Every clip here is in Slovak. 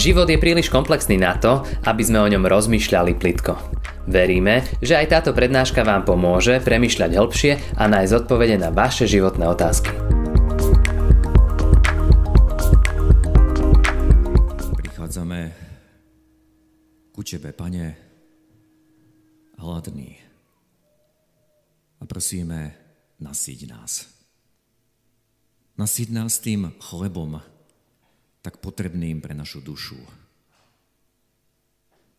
Život je príliš komplexný na to, aby sme o ňom rozmýšľali plitko. Veríme, že aj táto prednáška vám pomôže premyšľať hĺbšie a nájsť odpovede na vaše životné otázky. Prichádzame ku Tebe, Pane, hladný. A prosíme, nasíť nás. Nasíť nás tým chlebom, tak potrebným pre našu dušu.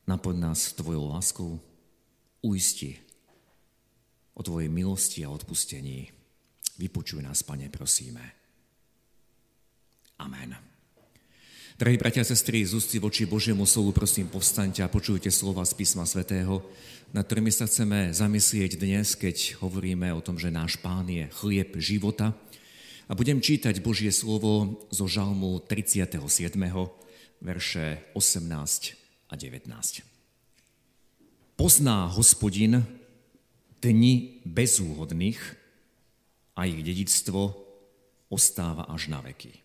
Napoď nás Tvojou láskou, uisti o Tvojej milosti a odpustení. Vypočuj nás, Pane, prosíme. Amen. Drahí bratia a sestry, z ústy voči Božiemu slovu, prosím, povstaňte a počujte slova z písma svätého, na ktorými sa chceme zamyslieť dnes, keď hovoríme o tom, že náš pán je chlieb života, a budem čítať Božie slovo zo žalmu 37. verše 18 a 19. Pozná hospodin dni bezúhodných a ich dedictvo ostáva až na veky.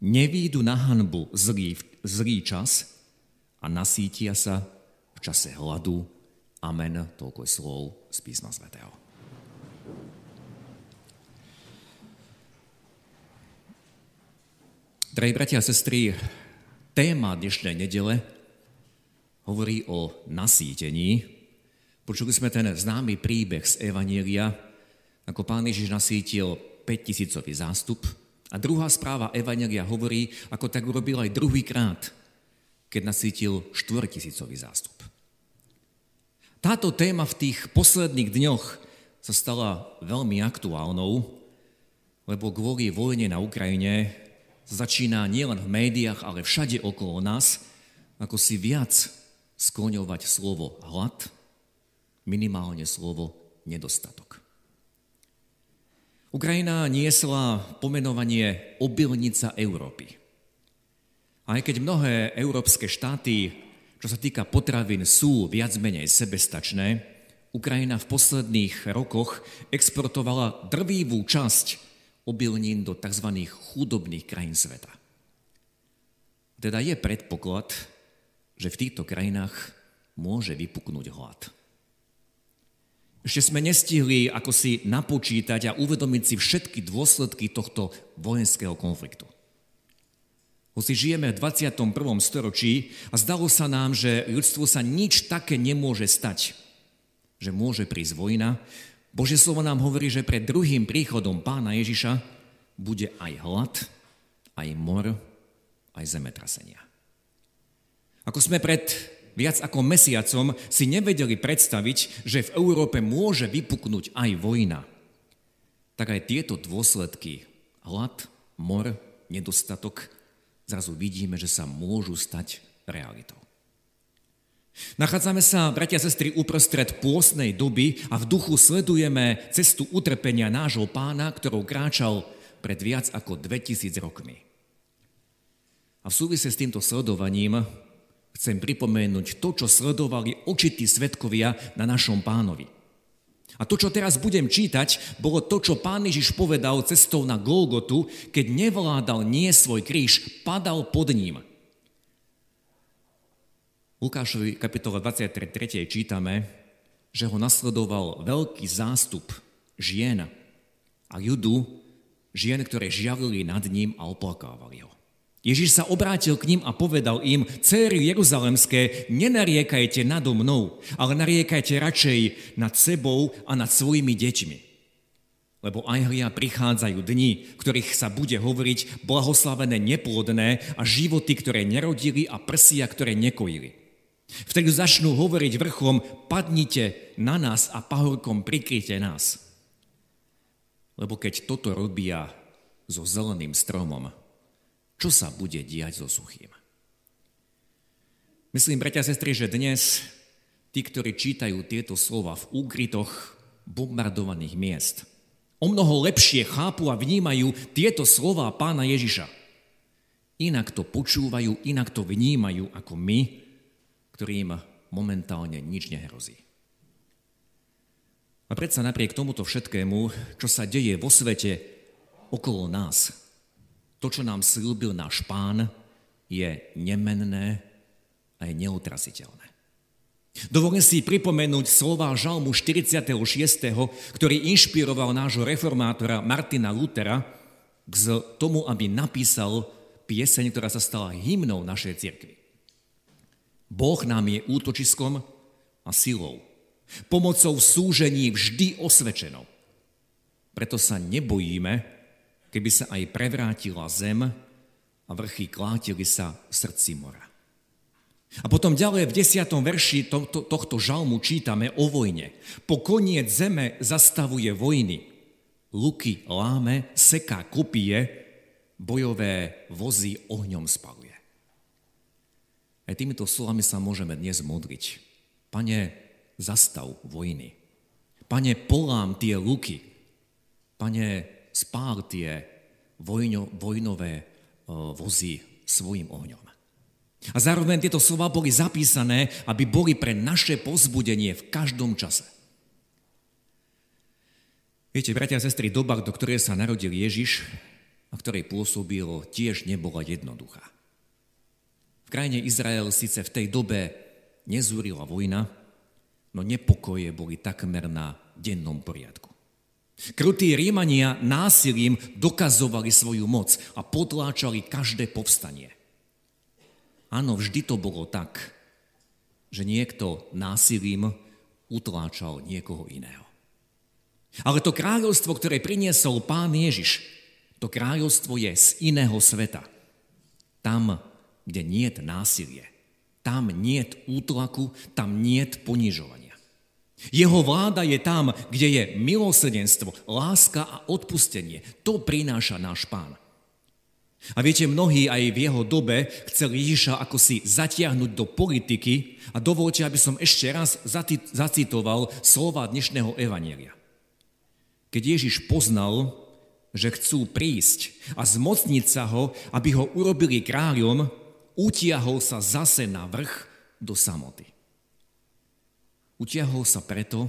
Nevídu na hanbu zlý, zlý čas a nasítia sa v čase hladu. Amen. Toľko je slov z písma svätého. Drahí bratia a sestry, téma dnešnej nedele hovorí o nasýtení. Počuli sme ten známy príbeh z Evanielia, ako pán Ježiš nasítil 5000 zástup. A druhá správa Evanielia hovorí, ako tak urobil aj druhýkrát, keď nasítil 4000 zástup. Táto téma v tých posledných dňoch sa stala veľmi aktuálnou, lebo kvôli vojne na Ukrajine začína nielen v médiách, ale všade okolo nás, ako si viac skloňovať slovo hlad, minimálne slovo nedostatok. Ukrajina niesla pomenovanie obilnica Európy. Aj keď mnohé európske štáty, čo sa týka potravín, sú viac menej sebestačné, Ukrajina v posledných rokoch exportovala drvivú časť obilnín do tzv. chudobných krajín sveta. Teda je predpoklad, že v týchto krajinách môže vypuknúť hlad. Ešte sme nestihli ako si napočítať a uvedomiť si všetky dôsledky tohto vojenského konfliktu. Hoci žijeme v 21. storočí a zdalo sa nám, že ľudstvo sa nič také nemôže stať, že môže prísť vojna, Božie slovo nám hovorí, že pred druhým príchodom pána Ježiša bude aj hlad, aj mor, aj zemetrasenia. Ako sme pred viac ako mesiacom si nevedeli predstaviť, že v Európe môže vypuknúť aj vojna, tak aj tieto dôsledky, hlad, mor, nedostatok, zrazu vidíme, že sa môžu stať realitou. Nachádzame sa, bratia a sestry, uprostred pôsnej doby a v duchu sledujeme cestu utrpenia nášho pána, ktorou kráčal pred viac ako 2000 rokmi. A v súvise s týmto sledovaním chcem pripomenúť to, čo sledovali očití svetkovia na našom pánovi. A to, čo teraz budem čítať, bolo to, čo pán Ježiš povedal cestou na Golgotu, keď nevládal nie svoj kríž, padal pod ním – Lukášovi kapitole 23. čítame, že ho nasledoval veľký zástup žien a judu, žien, ktoré žiavili nad ním a oplakávali ho. Ježiš sa obrátil k ním a povedal im, céry Jeruzalemské, nenariekajte nado mnou, ale nariekajte radšej nad sebou a nad svojimi deťmi. Lebo aj hlia prichádzajú dni, ktorých sa bude hovoriť blahoslavené neplodné a životy, ktoré nerodili a prsia, ktoré nekojili. Vtedy začnú hovoriť vrchom, padnite na nás a pahorkom prikryte nás. Lebo keď toto robia so zeleným stromom, čo sa bude diať so suchým? Myslím, bratia a sestry, že dnes tí, ktorí čítajú tieto slova v úkrytoch bombardovaných miest, o mnoho lepšie chápu a vnímajú tieto slova pána Ježiša. Inak to počúvajú, inak to vnímajú ako my, ktorým momentálne nič nehrozí. A predsa napriek tomuto všetkému, čo sa deje vo svete okolo nás, to, čo nám slúbil náš pán, je nemenné a je neutrasiteľné. Dovolím si pripomenúť slova Žalmu 46., ktorý inšpiroval nášho reformátora Martina Lutera k tomu, aby napísal pieseň, ktorá sa stala hymnou našej cirkvi. Boh nám je útočiskom a silou, pomocou súžení vždy osvečenou. Preto sa nebojíme, keby sa aj prevrátila zem a vrchy klátili sa v srdci mora. A potom ďalej v desiatom verši tohto, tohto žalmu čítame o vojne. Po koniec zeme zastavuje vojny. Luky láme, seká kopie, bojové vozy ohňom spaluje. Aj týmito slovami sa môžeme dnes modliť. Pane, zastav vojny. Pane, polám tie luky. Pane, spál tie vojno, vojnové vozy svojim ohňom. A zároveň tieto slova boli zapísané, aby boli pre naše pozbudenie v každom čase. Viete, bratia a sestry, doba, do ktorej sa narodil Ježiš a ktorej pôsobilo, tiež nebola jednoduchá. V krajine Izrael síce v tej dobe nezúrila vojna, no nepokoje boli takmer na dennom poriadku. Krutí Rímania násilím dokazovali svoju moc a potláčali každé povstanie. Áno, vždy to bolo tak, že niekto násilím utláčal niekoho iného. Ale to kráľovstvo, ktoré priniesol pán Ježiš, to kráľovstvo je z iného sveta. Tam, kde niet násilie, tam niet útlaku, tam niet ponižovania. Jeho vláda je tam, kde je milosrdenstvo, láska a odpustenie. To prináša náš pán. A viete, mnohí aj v jeho dobe chceli Ježiša ako si zatiahnuť do politiky a dovolte, aby som ešte raz zacitoval slova dnešného evanielia. Keď Ježiš poznal, že chcú prísť a zmocniť sa ho, aby ho urobili kráľom, utiahol sa zase na vrch do samoty. Utiahol sa preto,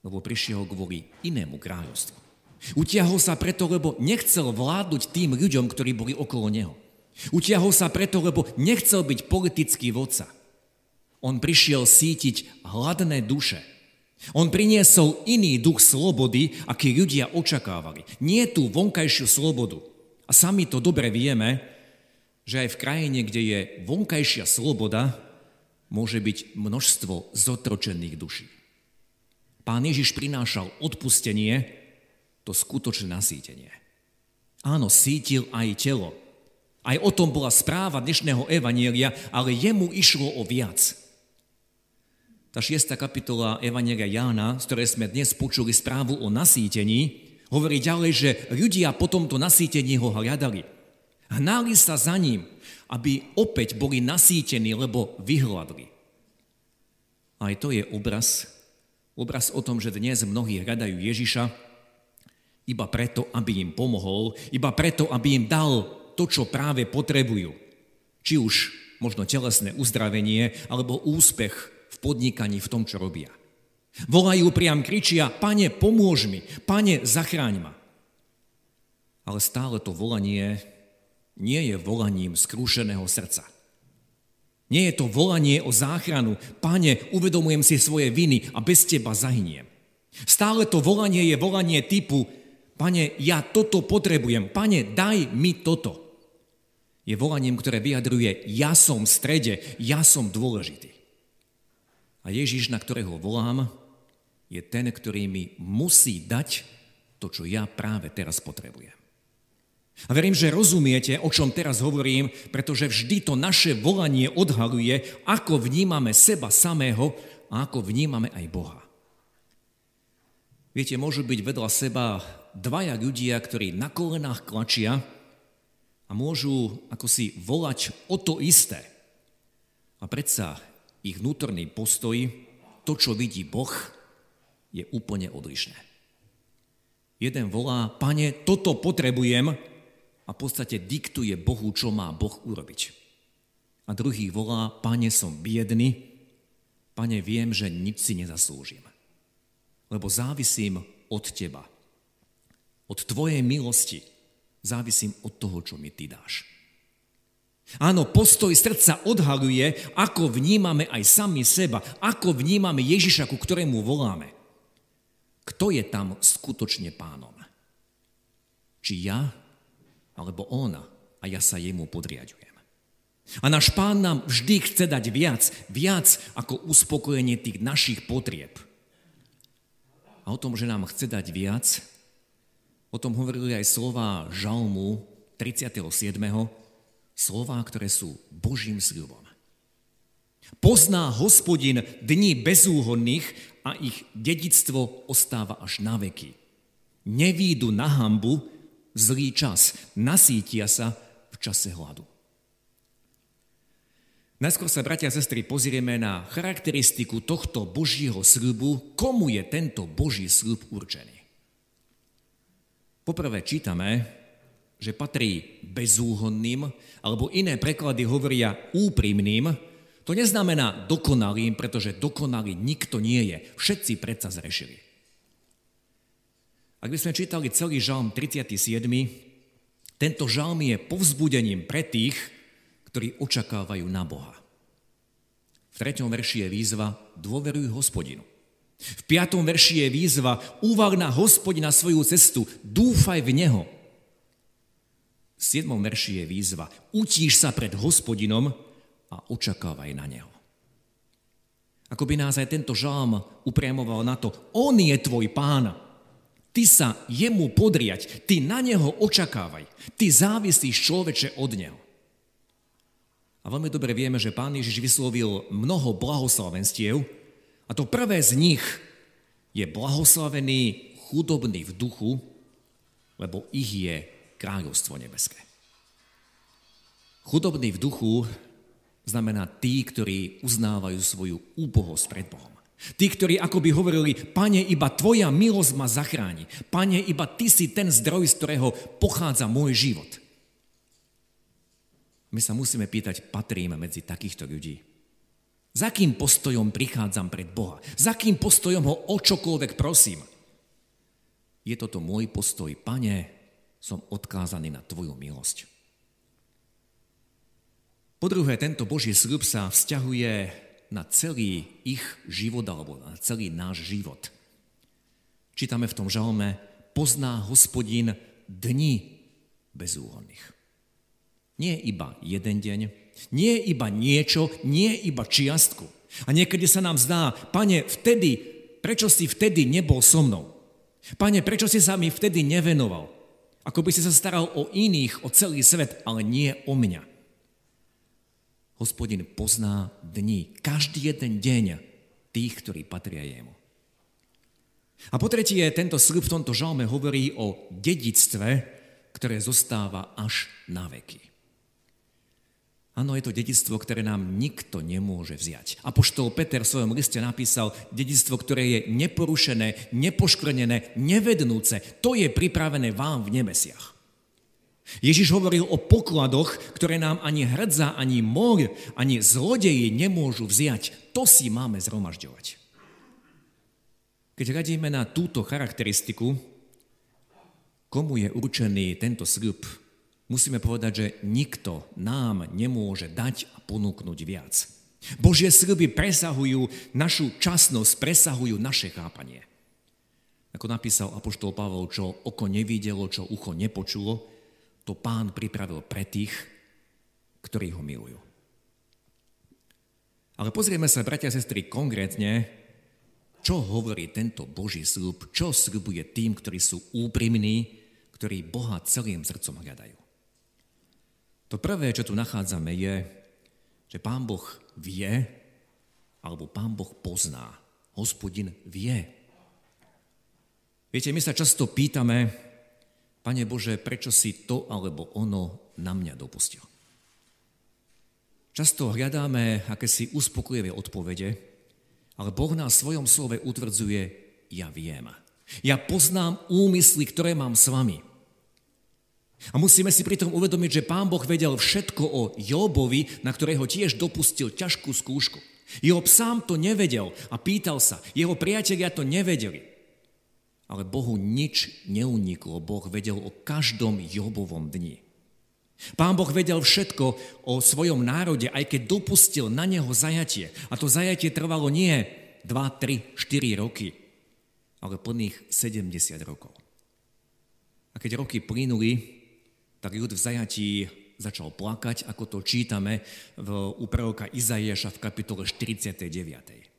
lebo prišiel kvôli inému kráľovstvu. Utiahol sa preto, lebo nechcel vládnuť tým ľuďom, ktorí boli okolo neho. Utiahol sa preto, lebo nechcel byť politický vodca. On prišiel sítiť hladné duše. On priniesol iný duch slobody, aký ľudia očakávali. Nie tú vonkajšiu slobodu. A sami to dobre vieme, že aj v krajine, kde je vonkajšia sloboda, môže byť množstvo zotročených duší. Pán Ježiš prinášal odpustenie, to skutočné nasýtenie. Áno, sítil aj telo. Aj o tom bola správa dnešného evanielia, ale jemu išlo o viac. Tá šiesta kapitola Evanielia Jána, z ktorej sme dnes počuli správu o nasýtení, hovorí ďalej, že ľudia po tomto nasýtení ho hľadali. Hnali sa za ním, aby opäť boli nasýtení, lebo vyhľadli. Aj to je obraz, obraz o tom, že dnes mnohí hľadajú Ježiša, iba preto, aby im pomohol, iba preto, aby im dal to, čo práve potrebujú. Či už možno telesné uzdravenie, alebo úspech v podnikaní v tom, čo robia. Volajú priam, kričia, pane, pomôž mi, pane, zachráň ma. Ale stále to volanie nie je volaním skrúšeného srdca. Nie je to volanie o záchranu. Pane, uvedomujem si svoje viny a bez teba zahyniem. Stále to volanie je volanie typu Pane, ja toto potrebujem. Pane, daj mi toto. Je volaním, ktoré vyjadruje, ja som v strede, ja som dôležitý. A Ježiš, na ktorého volám, je ten, ktorý mi musí dať to, čo ja práve teraz potrebujem. A verím, že rozumiete, o čom teraz hovorím, pretože vždy to naše volanie odhaluje, ako vnímame seba samého a ako vnímame aj Boha. Viete, môžu byť vedľa seba dvaja ľudia, ktorí na kolenách klačia a môžu ako si volať o to isté. A predsa ich vnútorný postoj, to, čo vidí Boh, je úplne odlišné. Jeden volá, pane, toto potrebujem a v podstate diktuje Bohu, čo má Boh urobiť. A druhý volá, pane, som biedný, pane, viem, že nič si nezaslúžim, lebo závisím od teba. Od tvojej milosti závisím od toho, čo mi ty dáš. Áno, postoj srdca odhaluje, ako vnímame aj sami seba, ako vnímame Ježiša, ku ktorému voláme. Kto je tam skutočne pánom? Či ja, alebo ona, a ja sa jemu podriadujem. A náš pán nám vždy chce dať viac, viac ako uspokojenie tých našich potrieb. A o tom, že nám chce dať viac, o tom hovorili aj slova Žalmu 37 Slová, ktoré sú Božím sľubom. Pozná hospodin dní bezúhodných a ich dedictvo ostáva až na veky. Nevídu na hambu zlý čas, nasítia sa v čase hladu. Najskôr sa, bratia a sestry, pozrieme na charakteristiku tohto Božího sľubu, komu je tento Boží sľub určený. Poprvé čítame, že patrí bezúhonným, alebo iné preklady hovoria úprimným, to neznamená dokonalým, pretože dokonalý nikto nie je. Všetci predsa zrešili. Ak by sme čítali celý žalm 37, tento žalm je povzbudením pre tých, ktorí očakávajú na Boha. V treťom verši je výzva dôveruj hospodinu. V piatom verši je výzva uvar na hospodina svoju cestu, dúfaj v Neho. V 7. verši je výzva. Utíš sa pred hospodinom a očakávaj na neho. Ako by nás aj tento žalm upriamoval na to, on je tvoj pán. Ty sa jemu podriať, ty na neho očakávaj. Ty závisíš človeče od neho. A veľmi dobre vieme, že pán Ježiš vyslovil mnoho blahoslavenstiev a to prvé z nich je blahoslavený chudobný v duchu, lebo ich je kráľovstvo nebeské. Chudobný v duchu znamená tí, ktorí uznávajú svoju úbohosť pred Bohom. Tí, ktorí akoby hovorili, pane, iba tvoja milosť ma zachráni. Pane, iba ty si ten zdroj, z ktorého pochádza môj život. My sa musíme pýtať, patríme medzi takýchto ľudí. Za kým postojom prichádzam pred Boha? Za kým postojom ho o čokoľvek prosím? Je toto môj postoj, pane, som odkázaný na Tvoju milosť. Po druhé, tento Boží sľub sa vzťahuje na celý ich život alebo na celý náš život. Čítame v tom žalme, pozná hospodin dni bezúhonných. Nie iba jeden deň, nie iba niečo, nie iba čiastku. A niekedy sa nám zdá, pane, vtedy, prečo si vtedy nebol so mnou? Pane, prečo si sa mi vtedy nevenoval? Ako by si sa staral o iných, o celý svet, ale nie o mňa. Hospodin pozná dni, každý jeden deň tých, ktorí patria jemu. A po tretie, tento sľub v tomto žalme hovorí o dedictve, ktoré zostáva až na veky. Áno, je to dedictvo, ktoré nám nikto nemôže vziať. Apoštol Peter v svojom liste napísal dedictvo, ktoré je neporušené, nepoškvrnené, nevednúce. To je pripravené vám v nebesiach. Ježiš hovoril o pokladoch, ktoré nám ani hrdza, ani mor, ani zlodeji nemôžu vziať. To si máme zhromažďovať. Keď radíme na túto charakteristiku, komu je určený tento sľub, musíme povedať, že nikto nám nemôže dať a ponúknuť viac. Božie sľuby presahujú našu časnosť, presahujú naše chápanie. Ako napísal Apoštol Pavel, čo oko nevidelo, čo ucho nepočulo, to pán pripravil pre tých, ktorí ho milujú. Ale pozrieme sa, bratia a sestry, konkrétne, čo hovorí tento Boží sľub, čo sľubuje tým, ktorí sú úprimní, ktorí Boha celým srdcom hľadajú. To prvé, čo tu nachádzame, je, že Pán Boh vie, alebo Pán Boh pozná. Hospodin vie. Viete, my sa často pýtame, Pane Bože, prečo si to alebo ono na mňa dopustil? Často hľadáme akési uspokojivé odpovede, ale Boh na svojom slove utvrdzuje, ja viem. Ja poznám úmysly, ktoré mám s vami. A musíme si pritom uvedomiť, že pán Boh vedel všetko o Jobovi, na ktorého tiež dopustil ťažkú skúšku. Job sám to nevedel a pýtal sa. Jeho priatelia to nevedeli. Ale Bohu nič neuniklo. Boh vedel o každom Jobovom dni. Pán Boh vedel všetko o svojom národe, aj keď dopustil na neho zajatie. A to zajatie trvalo nie 2, 3, 4 roky, ale plných 70 rokov. A keď roky plynuli, tak ľud v zajatí začal plakať, ako to čítame v, u proroka Izaiáša v kapitole 49.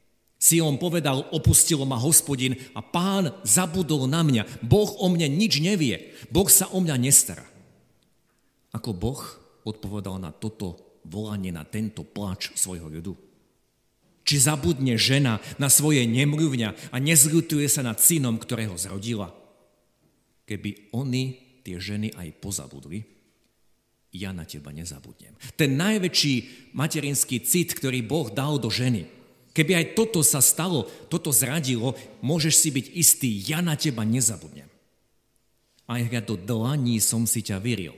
Sion povedal, opustilo ma hospodin a pán zabudol na mňa. Boh o mne nič nevie. Boh sa o mňa nestará. Ako Boh odpovedal na toto volanie, na tento plač svojho ľudu? Či zabudne žena na svoje nemluvňa a nezľutuje sa nad synom, ktorého zrodila? Keby oni, tie ženy, aj pozabudli, ja na teba nezabudnem. Ten najväčší materinský cit, ktorý Boh dal do ženy. Keby aj toto sa stalo, toto zradilo, môžeš si byť istý, ja na teba nezabudnem. Aj ja do dlaní som si ťa vyril.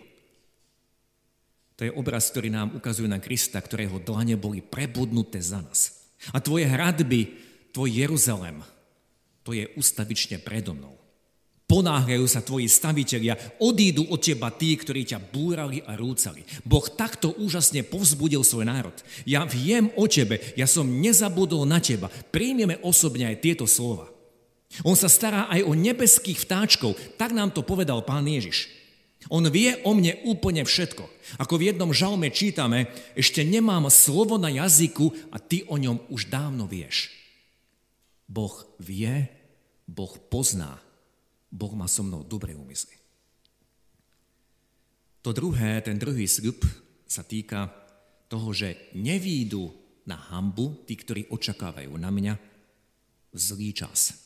To je obraz, ktorý nám ukazuje na Krista, ktorého dlane boli prebudnuté za nás. A tvoje hradby, tvoj Jeruzalem, to je ustavične predo mnou. Ponáhľajú sa tvoji stavitelia, odídu od teba tí, ktorí ťa búrali a rúcali. Boh takto úžasne povzbudil svoj národ. Ja viem o tebe, ja som nezabudol na teba. Príjmeme osobne aj tieto slova. On sa stará aj o nebeských vtáčkov, tak nám to povedal pán Ježiš. On vie o mne úplne všetko. Ako v jednom žalme čítame, ešte nemám slovo na jazyku a ty o ňom už dávno vieš. Boh vie, Boh pozná Boh má so mnou dobré úmysly. To druhé, ten druhý sľub sa týka toho, že nevídu na hambu tí, ktorí očakávajú na mňa v zlý čas.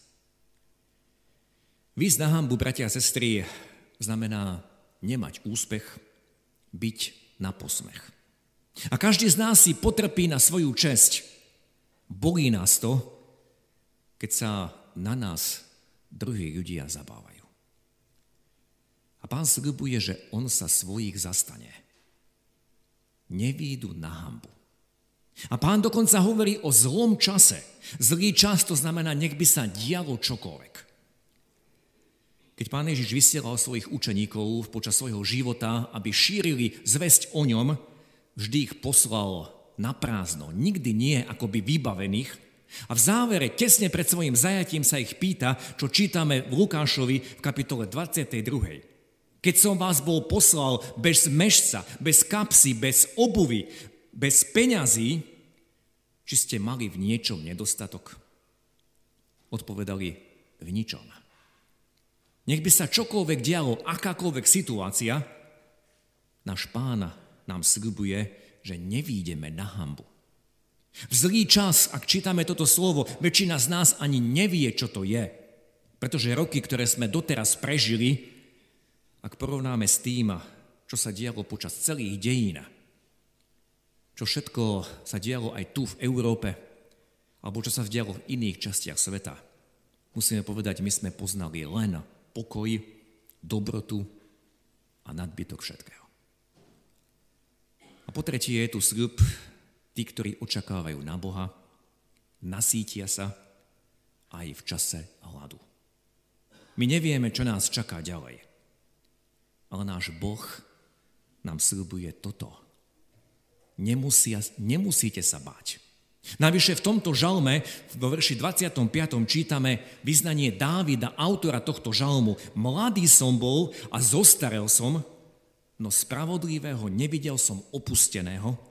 Výsť na hambu, bratia a sestry, znamená nemať úspech, byť na posmech. A každý z nás si potrpí na svoju česť. Bolí nás to, keď sa na nás druhí ľudia zabávajú. A pán sľubuje, že on sa svojich zastane. Nevídu na hambu. A pán dokonca hovorí o zlom čase. Zlý čas to znamená, nech by sa dialo čokoľvek. Keď pán Ježiš vysielal svojich učeníkov počas svojho života, aby šírili zväzť o ňom, vždy ich poslal na prázdno, nikdy nie akoby vybavených, a v závere, tesne pred svojim zajatím sa ich pýta, čo čítame v Lukášovi v kapitole 22. Keď som vás bol poslal bez mešca, bez kapsy, bez obuvy, bez peňazí, či ste mali v niečom nedostatok? Odpovedali v ničom. Nech by sa čokoľvek dialo, akákoľvek situácia, náš pána nám sľubuje, že nevídeme na hambu. V zlý čas, ak čítame toto slovo, väčšina z nás ani nevie, čo to je. Pretože roky, ktoré sme doteraz prežili, ak porovnáme s tým, čo sa dialo počas celých dejín, čo všetko sa dialo aj tu v Európe, alebo čo sa dialo v iných častiach sveta, musíme povedať, my sme poznali len pokoj, dobrotu a nadbytok všetkého. A po tretie je tu sľub, Tí, ktorí očakávajú na Boha, nasítia sa aj v čase hladu. My nevieme, čo nás čaká ďalej. Ale náš Boh nám slibuje toto. Nemusia, nemusíte sa báť. Navyše v tomto žalme, vo verši 25. čítame vyznanie Dávida, autora tohto žalmu. Mladý som bol a zostarel som, no spravodlivého nevidel som opusteného,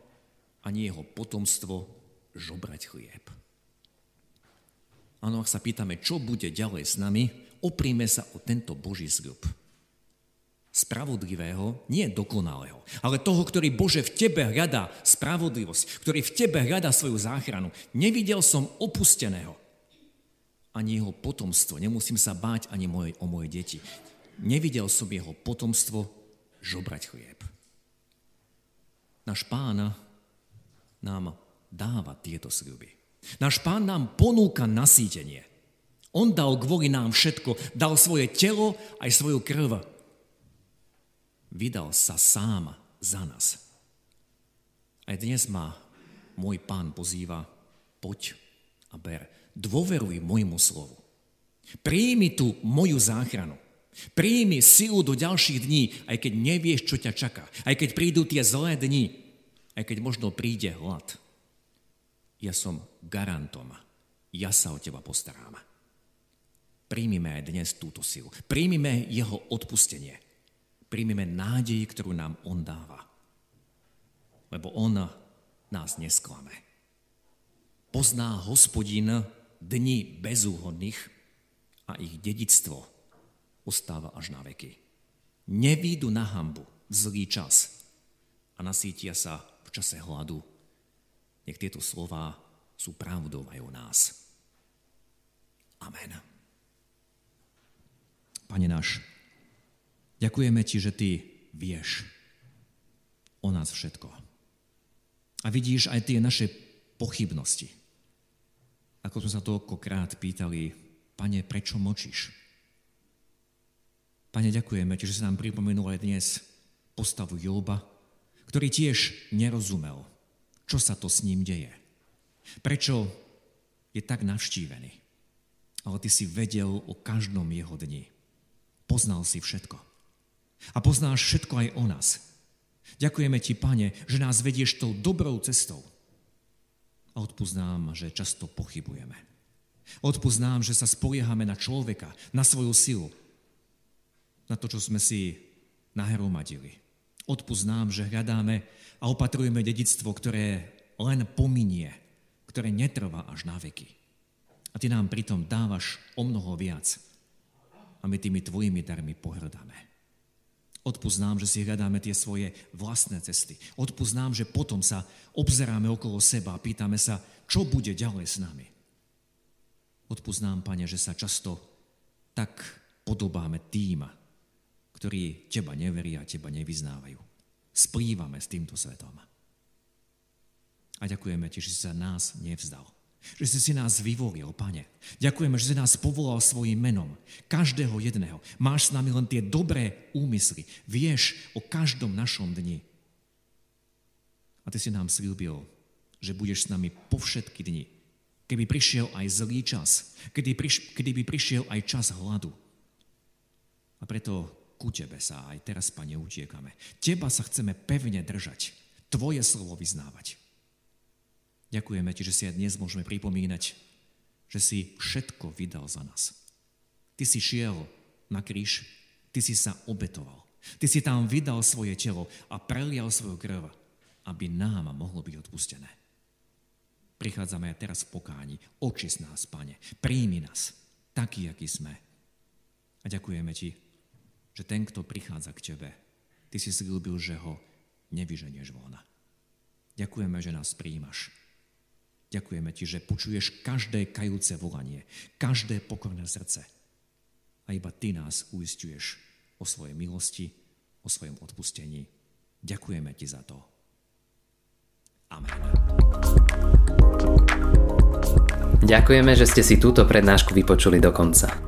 ani jeho potomstvo žobrať chlieb. Áno, ak sa pýtame, čo bude ďalej s nami, opríme sa o tento Boží zľub. Spravodlivého, nie dokonalého, ale toho, ktorý Bože v tebe hľadá spravodlivosť, ktorý v tebe hľadá svoju záchranu. Nevidel som opusteného, ani jeho potomstvo. Nemusím sa báť ani moje, o moje deti. Nevidel som jeho potomstvo žobrať chlieb. Náš pána nám dáva tieto sľuby. Náš pán nám ponúka nasýtenie. On dal kvôli nám všetko, dal svoje telo aj svoju krv. Vydal sa sám za nás. Aj dnes ma môj pán pozýva, poď a ber. Dôveruj môjmu slovu. Príjmi tu moju záchranu. Príjmi silu do ďalších dní, aj keď nevieš, čo ťa čaká. Aj keď prídu tie zlé dni. Aj keď možno príde hlad. Ja som garantom. Ja sa o teba postarám. Príjmime aj dnes túto silu. Príjmime jeho odpustenie. Príjmime nádej, ktorú nám on dáva. Lebo on nás nesklame. Pozná hospodin dni bezúhodných a ich dedictvo ostáva až na veky. Nevídu na hambu zlý čas a nasítia sa v čase hladu. Nech tieto slova sú pravdou aj o nás. Amen. Pane náš, ďakujeme Ti, že Ty vieš o nás všetko. A vidíš aj tie naše pochybnosti. Ako sme sa toľkokrát pýtali, pane, prečo močíš? Pane, ďakujeme ti, že sa nám pripomenul aj dnes postavu Joba, ktorý tiež nerozumel, čo sa to s ním deje. Prečo je tak navštívený. Ale ty si vedel o každom jeho dni. Poznal si všetko. A poznáš všetko aj o nás. Ďakujeme ti, pane, že nás vedieš tou dobrou cestou. A odpuznám, že často pochybujeme. Odpuznám, že sa spoliehame na človeka, na svoju silu, na to, čo sme si nahromadili. Odpust nám, že hľadáme a opatrujeme dedictvo, ktoré len pominie, ktoré netrvá až na veky. A ty nám pritom dávaš o mnoho viac. A my tými tvojimi darmi pohrdáme. Odpust nám, že si hľadáme tie svoje vlastné cesty. Odpust nám, že potom sa obzeráme okolo seba a pýtame sa, čo bude ďalej s nami. Odpust nám, Pane, že sa často tak podobáme tým, ktorí teba neveria teba nevyznávajú. Splývame s týmto svetom. A ďakujeme ti, že si sa nás nevzdal. Že si si nás vyvolil, pane. Ďakujeme, že si nás povolal svojim menom. Každého jedného. Máš s nami len tie dobré úmysly. Vieš o každom našom dni. A ty si nám slúbil, že budeš s nami po všetky dni. Keby prišiel aj zlý čas. Kedy, priš, kedy by prišiel aj čas hladu. A preto ku Tebe sa aj teraz, Pane, utiekame. Teba sa chceme pevne držať. Tvoje slovo vyznávať. Ďakujeme Ti, že si aj dnes môžeme pripomínať, že si všetko vydal za nás. Ty si šiel na kríž, Ty si sa obetoval. Ty si tam vydal svoje telo a prelial svoju krv, aby nám mohlo byť odpustené. Prichádzame aj teraz v pokáni. Očist nás, Pane. Príjmi nás, taký, aký sme. A ďakujeme Ti, že ten, kto prichádza k tebe, ty si slúbil, že ho nevyženieš von. Ďakujeme, že nás príjmaš. Ďakujeme ti, že počuješ každé kajúce volanie, každé pokorné srdce. A iba ty nás uistuješ o svojej milosti, o svojom odpustení. Ďakujeme ti za to. Amen. Ďakujeme, že ste si túto prednášku vypočuli do konca.